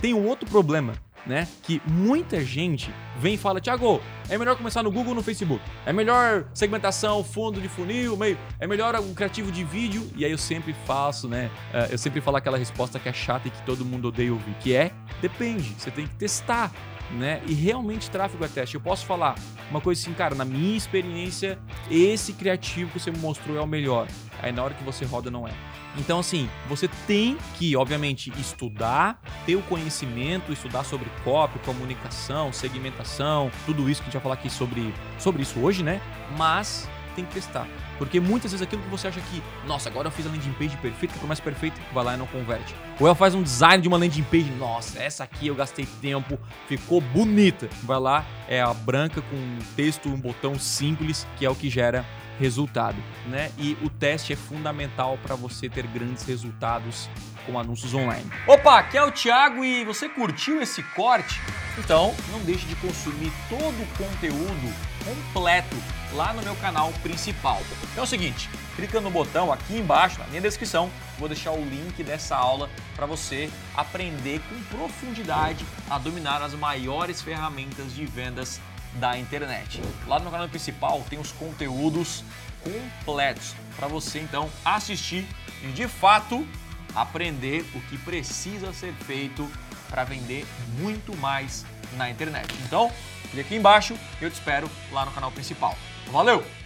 tem um outro problema, né? Que muita gente vem e fala, Thiago, é melhor começar no Google ou no Facebook? É melhor segmentação, fundo de funil, meio, é melhor um criativo de vídeo? E aí eu sempre faço, né? eh, Eu sempre falo aquela resposta que é chata e que todo mundo odeia ouvir, que é depende, você tem que testar. Né? E realmente tráfego é teste. Eu posso falar uma coisa assim, cara, na minha experiência, esse criativo que você me mostrou é o melhor. Aí na hora que você roda não é. Então, assim, você tem que, obviamente, estudar, ter o conhecimento, estudar sobre copy, comunicação, segmentação, tudo isso que a gente vai falar aqui sobre, sobre isso hoje, né? Mas tem que testar. Porque muitas vezes aquilo que você acha que, nossa, agora eu fiz a landing page perfeita, é mais perfeita, vai lá e não converte. Ou ela faz um design de uma landing page, nossa, essa aqui eu gastei tempo, ficou bonita. Vai lá, é a branca com um texto, um botão simples, que é o que gera resultado, né? E o teste é fundamental para você ter grandes resultados com anúncios online. Opa, aqui é o Thiago e você curtiu esse corte? Então, não deixe de consumir todo o conteúdo completo lá no meu canal principal. Então é o seguinte, clica no botão aqui embaixo, na minha descrição, vou deixar o link dessa aula para você aprender com profundidade a dominar as maiores ferramentas de vendas da internet. Lá no meu canal principal tem os conteúdos completos para você então assistir e de fato aprender o que precisa ser feito para vender muito mais na internet. Então, clique aqui embaixo eu te espero lá no canal principal. Valeu!